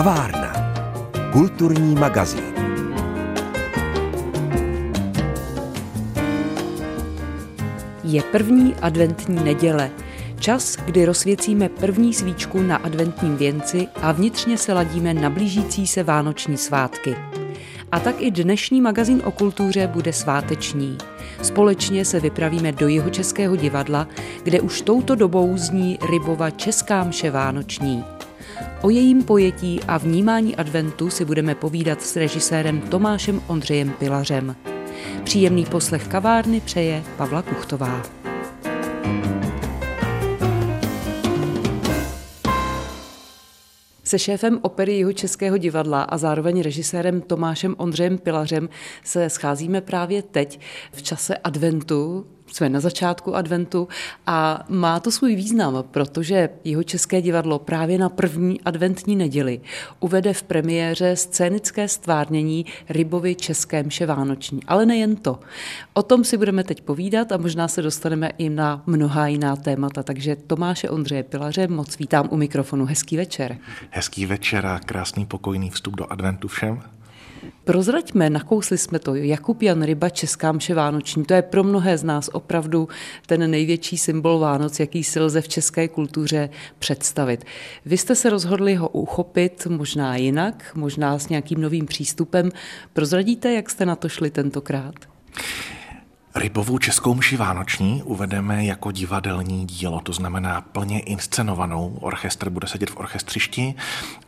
Kavárna. Kulturní magazín. Je první adventní neděle. Čas, kdy rozsvěcíme první svíčku na adventním věnci a vnitřně se ladíme na blížící se vánoční svátky. A tak i dnešní magazín o kultuře bude sváteční. Společně se vypravíme do jeho českého divadla, kde už touto dobou zní Rybova Česká mše vánoční. O jejím pojetí a vnímání adventu si budeme povídat s režisérem Tomášem Ondřejem Pilařem. Příjemný poslech kavárny přeje Pavla Kuchtová. Se šéfem opery jeho Českého divadla a zároveň režisérem Tomášem Ondřejem Pilařem se scházíme právě teď v čase adventu, jsme na začátku adventu a má to svůj význam, protože jeho České divadlo právě na první adventní neděli uvede v premiéře scénické stvárnění Rybovy České mše Vánoční. Ale nejen to. O tom si budeme teď povídat a možná se dostaneme i na mnohá jiná témata. Takže Tomáše Ondřeje Pilaře moc vítám u mikrofonu. Hezký večer. Hezký večer a krásný pokojný vstup do adventu všem. Prozraďme, nakousli jsme to. Jakub Jan Ryba, Česká mše Vánoční, to je pro mnohé z nás opravdu ten největší symbol Vánoc, jaký si lze v české kultuře představit. Vy jste se rozhodli ho uchopit možná jinak, možná s nějakým novým přístupem. Prozradíte, jak jste na to šli tentokrát? Rybovou českou mši vánoční uvedeme jako divadelní dílo, to znamená plně inscenovanou. Orchestr bude sedět v orchestřišti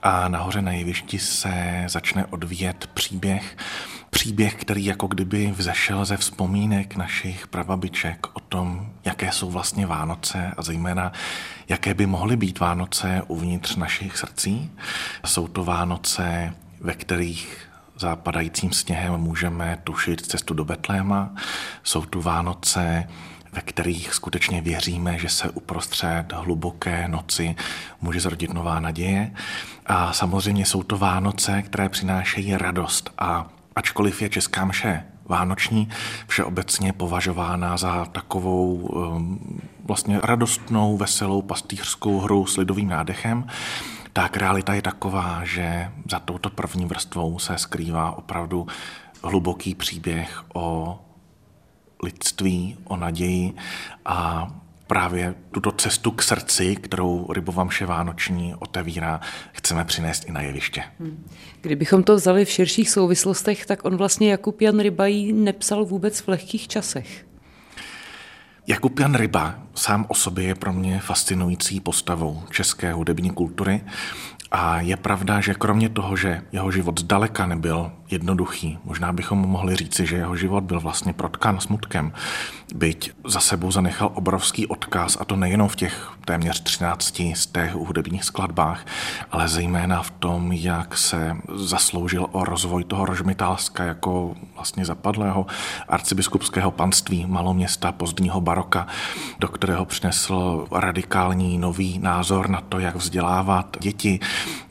a nahoře na jevišti se začne odvíjet příběh. Příběh, který jako kdyby vzešel ze vzpomínek našich prababiček o tom, jaké jsou vlastně Vánoce a zejména jaké by mohly být Vánoce uvnitř našich srdcí. Jsou to Vánoce, ve kterých západajícím sněhem můžeme tušit cestu do Betléma. Jsou tu Vánoce, ve kterých skutečně věříme, že se uprostřed hluboké noci může zrodit nová naděje. A samozřejmě jsou to Vánoce, které přinášejí radost a ačkoliv je Česká mše vánoční všeobecně považována za takovou um, vlastně radostnou, veselou pastýřskou hru s lidovým nádechem, tak realita je taková, že za touto první vrstvou se skrývá opravdu hluboký příběh o lidství, o naději a právě tuto cestu k srdci, kterou Rybovamše Vánoční otevírá, chceme přinést i na jeviště. Hmm. Kdybychom to vzali v širších souvislostech, tak on vlastně Jakub Jan Rybají nepsal vůbec v lehkých časech. Jakub Jan Ryba sám o sobě je pro mě fascinující postavou české hudební kultury a je pravda, že kromě toho, že jeho život zdaleka nebyl jednoduchý, možná bychom mohli říci, že jeho život byl vlastně protkan smutkem, byť za sebou zanechal obrovský odkaz, a to nejenom v těch téměř 13 z těch hudebních skladbách, ale zejména v tom, jak se zasloužil o rozvoj toho Rožmitálska jako vlastně zapadlého arcibiskupského panství maloměsta pozdního baroka, do kterého přinesl radikální nový názor na to, jak vzdělávat děti,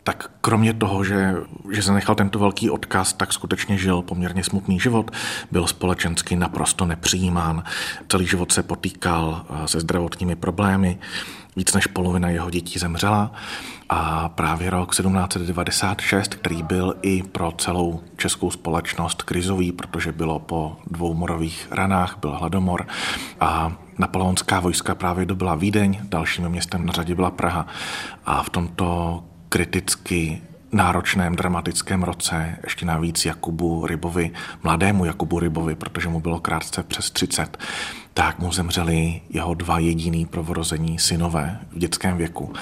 tak kromě toho, že, že zanechal tento velký odkaz, tak skutečně žil poměrně smutný život, byl společensky naprosto nepřijímán, celý život se potýkal eh, se zdravotními problémy, víc než polovina jeho dětí zemřela. A právě rok 1796, který byl i pro celou českou společnost krizový, protože bylo po dvou morových ranách, byl hladomor. A napoleonská vojska právě dobyla Vídeň, dalším městem na řadě byla Praha. A v tomto kriticky náročném dramatickém roce, ještě navíc Jakubu Rybovi, mladému Jakubu Rybovi, protože mu bylo krátce přes 30, tak mu zemřeli jeho dva jediný provorození synové v dětském věku.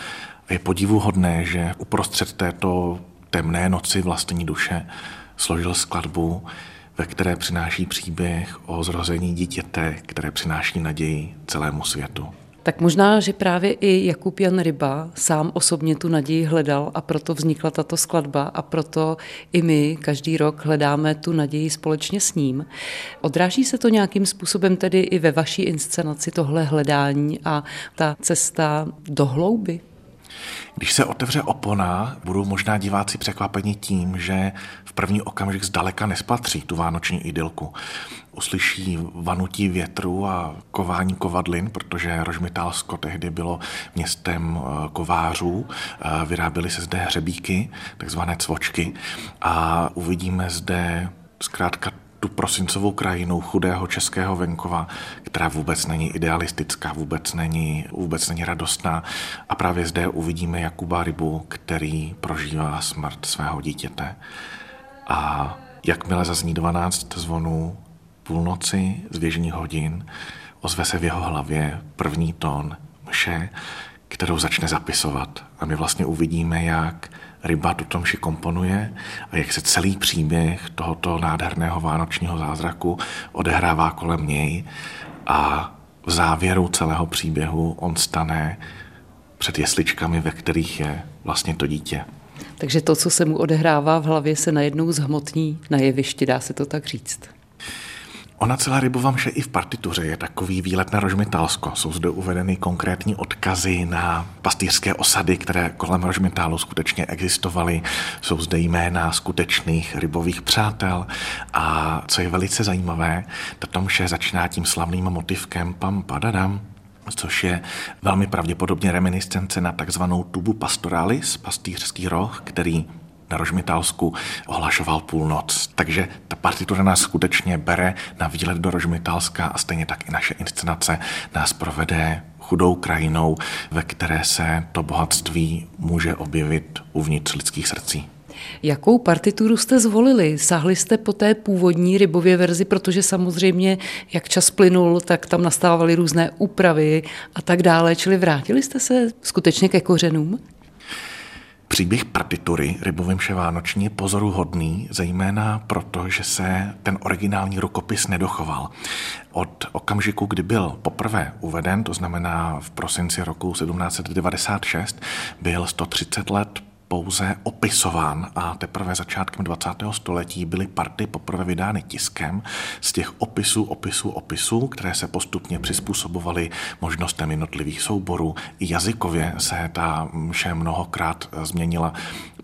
A je podivuhodné, že uprostřed této temné noci vlastní duše složil skladbu, ve které přináší příběh o zrození dítěte, které přináší naději celému světu. Tak možná, že právě i Jakub Jan Ryba sám osobně tu naději hledal a proto vznikla tato skladba a proto i my každý rok hledáme tu naději společně s ním. Odráží se to nějakým způsobem tedy i ve vaší inscenaci tohle hledání a ta cesta do hlouby? Když se otevře opona, budou možná diváci překvapeni tím, že v první okamžik zdaleka nespatří tu vánoční idylku. Uslyší vanutí větru a kování kovadlin, protože Rožmitálsko tehdy bylo městem eh, kovářů. Eh, vyráběly se zde hřebíky, takzvané cvočky a uvidíme zde zkrátka tu prosincovou krajinou chudého českého venkova, která vůbec není idealistická, vůbec není, vůbec není radostná. A právě zde uvidíme Jakuba Rybu, který prožívá smrt svého dítěte. A jakmile zazní 12 zvonů půlnoci z věžních hodin, ozve se v jeho hlavě první tón mše, kterou začne zapisovat. A my vlastně uvidíme, jak ryba tuto mši komponuje a jak se celý příběh tohoto nádherného vánočního zázraku odehrává kolem něj a v závěru celého příběhu on stane před jesličkami, ve kterých je vlastně to dítě. Takže to, co se mu odehrává v hlavě, se najednou zhmotní na jevišti, dá se to tak říct. Ona celá rybova mše i v partituře je takový výlet na Rožmitálsko. Jsou zde uvedeny konkrétní odkazy na pastýřské osady, které kolem Rožmitálu skutečně existovaly. Jsou zde jména skutečných rybových přátel a co je velice zajímavé, tato mše začíná tím slavným motivkem pam padadam, což je velmi pravděpodobně reminiscence na takzvanou tubu pastoralis, pastýřský roh, který na Rožmitálsku ohlašoval půlnoc. Takže ta partitura nás skutečně bere na výlet do Rožmitálska a stejně tak i naše inscenace nás provede chudou krajinou, ve které se to bohatství může objevit uvnitř lidských srdcí. Jakou partituru jste zvolili? Sahli jste po té původní rybově verzi, protože samozřejmě, jak čas plynul, tak tam nastávaly různé úpravy a tak dále, čili vrátili jste se skutečně ke kořenům? Příběh partitury Rybovým Vánoční je pozoruhodný, zejména proto, že se ten originální rukopis nedochoval. Od okamžiku, kdy byl poprvé uveden, to znamená v prosinci roku 1796, byl 130 let pouze opisován a teprve začátkem 20. století byly party poprvé vydány tiskem z těch opisů, opisů, opisů, které se postupně přizpůsobovaly možnostem jednotlivých souborů. I jazykově se ta vše mnohokrát změnila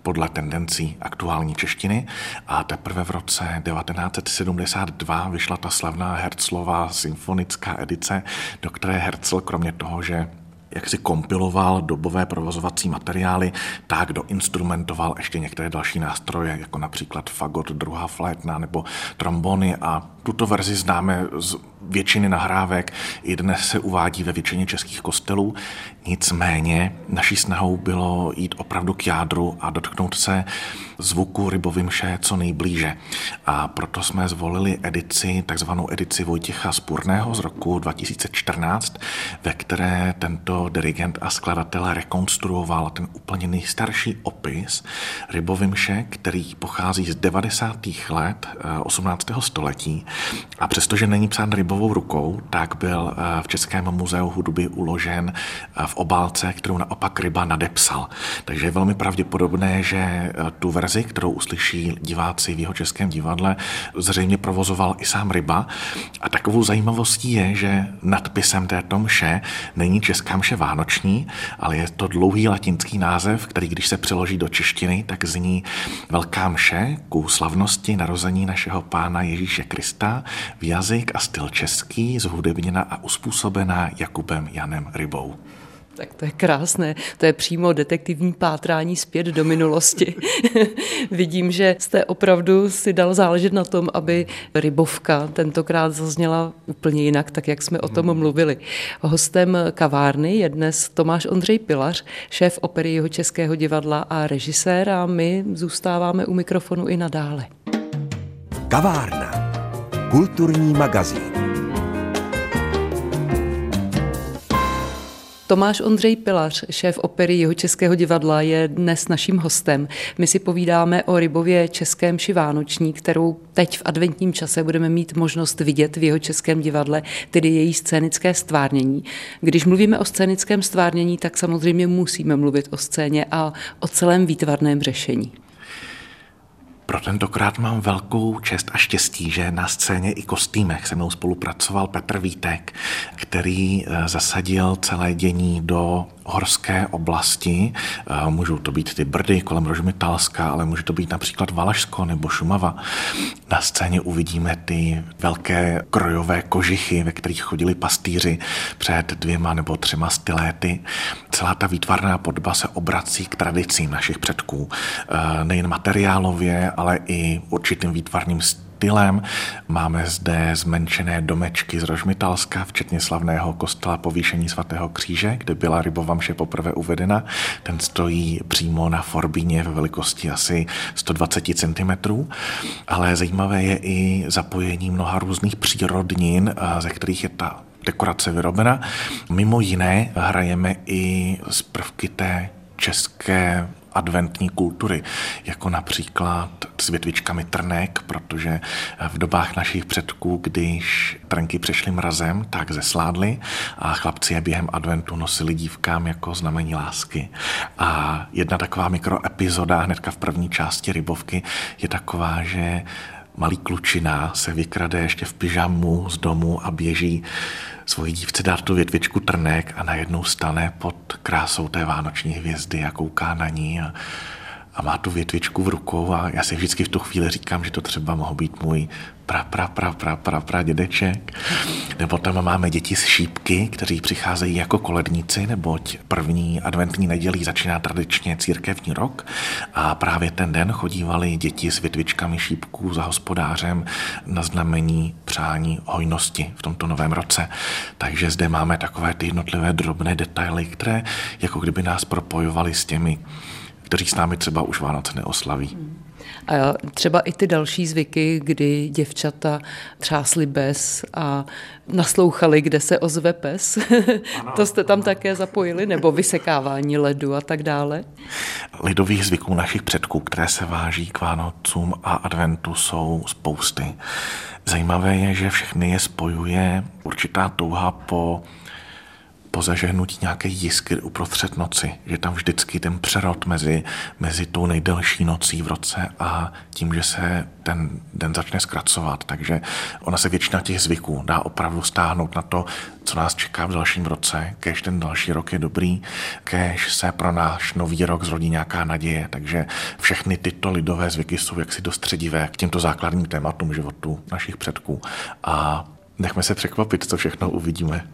podle tendencí aktuální češtiny a teprve v roce 1972 vyšla ta slavná Herclová symfonická edice, do které Hercel kromě toho, že jak si kompiloval dobové provozovací materiály, tak doinstrumentoval ještě některé další nástroje, jako například fagot, druhá flétna nebo trombony a tuto verzi známe z většiny nahrávek, i dnes se uvádí ve většině českých kostelů. Nicméně naší snahou bylo jít opravdu k jádru a dotknout se zvuku rybovimše co nejblíže. A proto jsme zvolili edici, takzvanou edici Vojtěcha Spurného z roku 2014, ve které tento dirigent a skladatel rekonstruoval ten úplně nejstarší opis rybovimše, který pochází z 90. let 18. Eh, století. A přestože není psán rybovou rukou, tak byl eh, v Českém muzeu hudby uložen eh, v obálce, kterou naopak ryba nadepsal. Takže je velmi pravděpodobné, že tu verzi verzi, kterou uslyší diváci v jeho českém divadle, zřejmě provozoval i sám Ryba. A takovou zajímavostí je, že nadpisem této mše není česká mše vánoční, ale je to dlouhý latinský název, který když se přeloží do češtiny, tak zní Velká mše ku slavnosti narození našeho pána Ježíše Krista v jazyk a styl český, zhudebněna a uspůsobená Jakubem Janem Rybou. Tak to je krásné. To je přímo detektivní pátrání zpět do minulosti. Vidím, že jste opravdu si dal záležet na tom, aby rybovka tentokrát zazněla úplně jinak, tak jak jsme o tom hmm. mluvili. Hostem kavárny je dnes Tomáš Ondřej Pilař, šéf opery jeho Českého divadla a režisér a my zůstáváme u mikrofonu i nadále. Kavárna. Kulturní magazín. Tomáš Ondřej Pilař, šéf opery jeho Českého divadla, je dnes naším hostem. My si povídáme o Rybově Českém šivánoční, kterou teď v adventním čase budeme mít možnost vidět v jeho Českém divadle, tedy její scénické stvárnění. Když mluvíme o scénickém stvárnění, tak samozřejmě musíme mluvit o scéně a o celém výtvarném řešení. Pro tentokrát mám velkou čest a štěstí, že na scéně i kostýmech se mnou spolupracoval Petr Vítek, který eh, zasadil celé dění do horské oblasti. Eh, můžou to být ty Brdy kolem Rožmitálska, ale může to být například Valašsko nebo Šumava. Na scéně uvidíme ty velké krojové kožichy, ve kterých chodili pastýři před dvěma nebo třema styléty. Celá ta výtvarná podoba se obrací k tradicím našich předků. Eh, nejen materiálově, ale i určitým výtvarným stylem. Máme zde zmenšené domečky z Rožmitalska, včetně slavného kostela povýšení svatého kříže, kde byla rybova mše poprvé uvedena. Ten stojí přímo na Forbíně ve velikosti asi 120 cm, ale zajímavé je i zapojení mnoha různých přírodnin, ze kterých je ta dekorace vyrobena. Mimo jiné hrajeme i z prvky té české adventní kultury, jako například s větvičkami trnek, protože v dobách našich předků, když trnky přešly mrazem, tak zesládly a chlapci je během adventu nosili dívkám jako znamení lásky. A jedna taková mikroepizoda hnedka v první části Rybovky je taková, že malý klučina se vykrade ještě v pyžamu z domu a běží svoji dívce dát tu větvičku trnek a najednou stane pod krásou té vánoční hvězdy a kouká na ní a, a má tu větvičku v rukou a já si vždycky v tu chvíli říkám, že to třeba mohl být můj pra, pra, pra, pra, pra, pra dědeček. Nebo tam máme děti z šípky, kteří přicházejí jako koledníci, neboť první adventní nedělí začíná tradičně církevní rok a právě ten den chodívali děti s větvičkami šípků za hospodářem na znamení přání hojnosti v tomto novém roce. Takže zde máme takové ty jednotlivé drobné detaily, které jako kdyby nás propojovaly s těmi, kteří s námi třeba už Vánoce neoslaví. Hmm. A třeba i ty další zvyky, kdy děvčata třásly bez a naslouchali, kde se ozve pes. Ano, to jste tam ano. také zapojili, nebo vysekávání ledu a tak dále? Lidových zvyků našich předků, které se váží k Vánocům a adventu, jsou spousty. Zajímavé je, že všechny je spojuje určitá touha po po zažehnutí nějaké jiskry uprostřed noci, že tam vždycky ten přerod mezi, mezi tou nejdelší nocí v roce a tím, že se ten den začne zkracovat. Takže ona se většina těch zvyků dá opravdu stáhnout na to, co nás čeká v dalším roce, kež ten další rok je dobrý, kež se pro náš nový rok zrodí nějaká naděje. Takže všechny tyto lidové zvyky jsou jaksi dostředivé k těmto základním tématům životu našich předků. A Nechme se překvapit, co všechno uvidíme.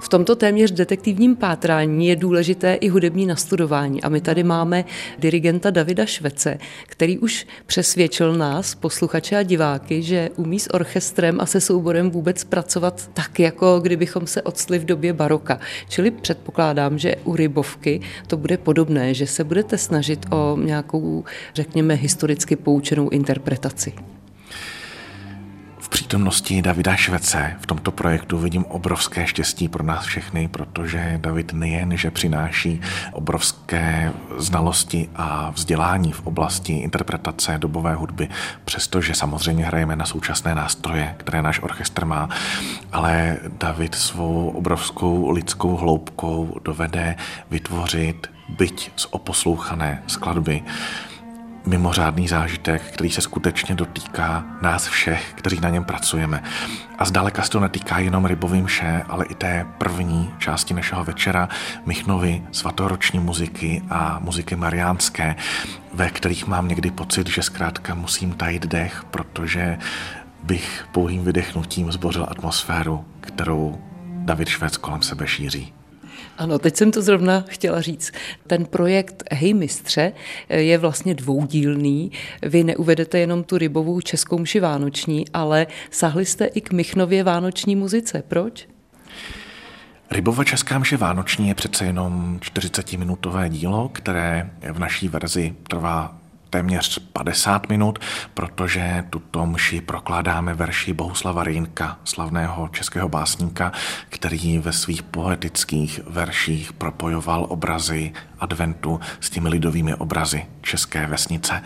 V tomto téměř detektivním pátrání je důležité i hudební nastudování. A my tady máme dirigenta Davida Švece, který už přesvědčil nás, posluchače a diváky, že umí s orchestrem a se souborem vůbec pracovat tak, jako kdybychom se odstli v době baroka. Čili předpokládám, že u Rybovky to bude podobné, že se budete snažit o nějakou, řekněme, historicky poučenou interpretaci. Přítomnosti Davida Švece v tomto projektu vidím obrovské štěstí pro nás všechny, protože David nejen, že přináší obrovské znalosti a vzdělání v oblasti interpretace dobové hudby, přestože samozřejmě hrajeme na současné nástroje, které náš orchestr má, ale David svou obrovskou lidskou hloubkou dovede vytvořit byť z oposlouchané skladby mimořádný zážitek, který se skutečně dotýká nás všech, kteří na něm pracujeme. A zdaleka se to netýká jenom rybovým mše, ale i té první části našeho večera, Michnovy svatoroční muziky a muziky mariánské, ve kterých mám někdy pocit, že zkrátka musím tajit dech, protože bych pouhým vydechnutím zbořil atmosféru, kterou David Švec kolem sebe šíří. Ano, teď jsem to zrovna chtěla říct. Ten projekt Hej mistře je vlastně dvoudílný. Vy neuvedete jenom tu rybovou českou mši vánoční, ale sahli jste i k Michnově vánoční muzice. Proč? Rybova česká mše vánoční je přece jenom 40-minutové dílo, které v naší verzi trvá téměř 50 minut, protože tuto mši prokládáme verši Bohuslava Rýnka, slavného českého básníka, který ve svých poetických verších propojoval obrazy adventu s těmi lidovými obrazy české vesnice.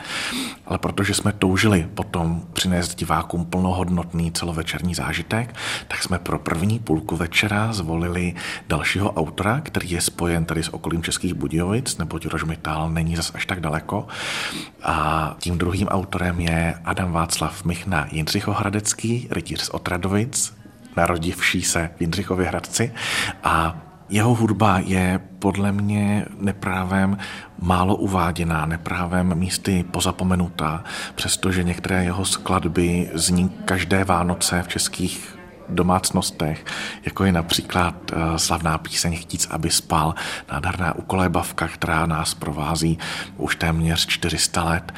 Ale protože jsme toužili potom přinést divákům plnohodnotný celovečerní zážitek, tak jsme pro první půlku večera zvolili dalšího autora, který je spojen tady s okolím Českých Budějovic, neboť Rožmitál není zas až tak daleko. A tím druhým autorem je Adam Václav Michna Jindřichohradecký, rytíř z Otradovic, narodivší se v Jindřichově Hradci. A jeho hudba je podle mě neprávem málo uváděná, neprávem místy pozapomenutá, přestože některé jeho skladby zní každé Vánoce v českých domácnostech, jako je například eh, slavná píseň Chtíc, aby spal, nádherná ukolébavka, která nás provází už téměř 400 let.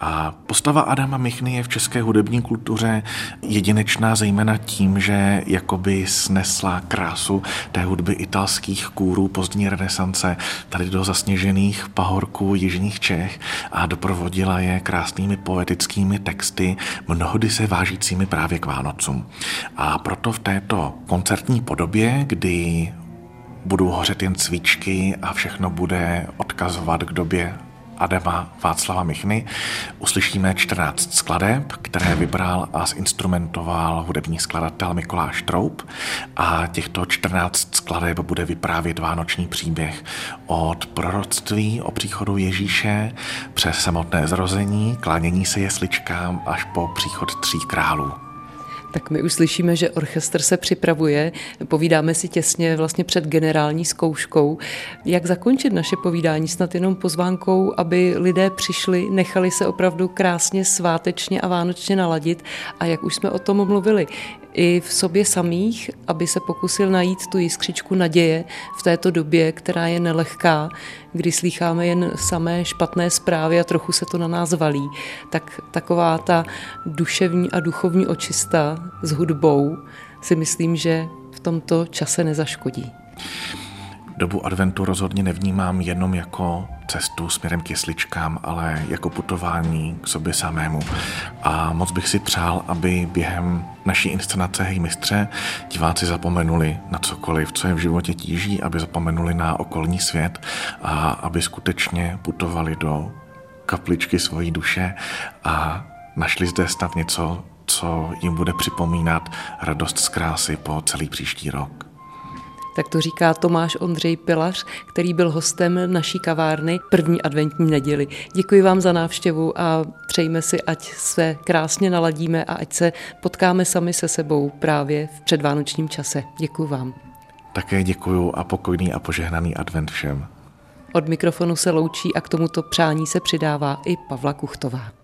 A postava Adama Michny je v české hudební kultuře jedinečná zejména tím, že jakoby snesla krásu té hudby italských kůrů pozdní renesance tady do zasněžených pahorků jižních Čech a doprovodila je krásnými poetickými texty, mnohdy se vážícími právě k Vánocům. A proto v této koncertní podobě, kdy budou hořet jen cvičky a všechno bude odkazovat k době Adama Václava Michny uslyšíme 14 skladeb, které vybral a zinstrumentoval hudební skladatel Mikuláš Troup a těchto 14 skladeb bude vyprávět vánoční příběh od proroctví o příchodu Ježíše přes samotné zrození, klánění se jesličkám až po příchod tří králů. Tak my už slyšíme, že orchestr se připravuje, povídáme si těsně vlastně před generální zkouškou. Jak zakončit naše povídání? Snad jenom pozvánkou, aby lidé přišli, nechali se opravdu krásně svátečně a vánočně naladit. A jak už jsme o tom mluvili, i v sobě samých, aby se pokusil najít tu jiskřičku naděje v této době, která je nelehká, kdy slýcháme jen samé špatné zprávy a trochu se to na nás valí, tak taková ta duševní a duchovní očista s hudbou si myslím, že v tomto čase nezaškodí. Dobu adventu rozhodně nevnímám jenom jako cestu směrem k jesličkám, ale jako putování k sobě samému. A moc bych si přál, aby během naší inscenace Hej mistře diváci zapomenuli na cokoliv, co je v životě tíží, aby zapomenuli na okolní svět a aby skutečně putovali do kapličky svojí duše a našli zde snad něco, co jim bude připomínat radost z krásy po celý příští rok. Tak to říká Tomáš Ondřej Pilař, který byl hostem naší kavárny první adventní neděli. Děkuji vám za návštěvu a přejme si, ať se krásně naladíme a ať se potkáme sami se sebou právě v předvánočním čase. Děkuji vám. Také děkuji a pokojný a požehnaný advent všem. Od mikrofonu se loučí a k tomuto přání se přidává i Pavla Kuchtová.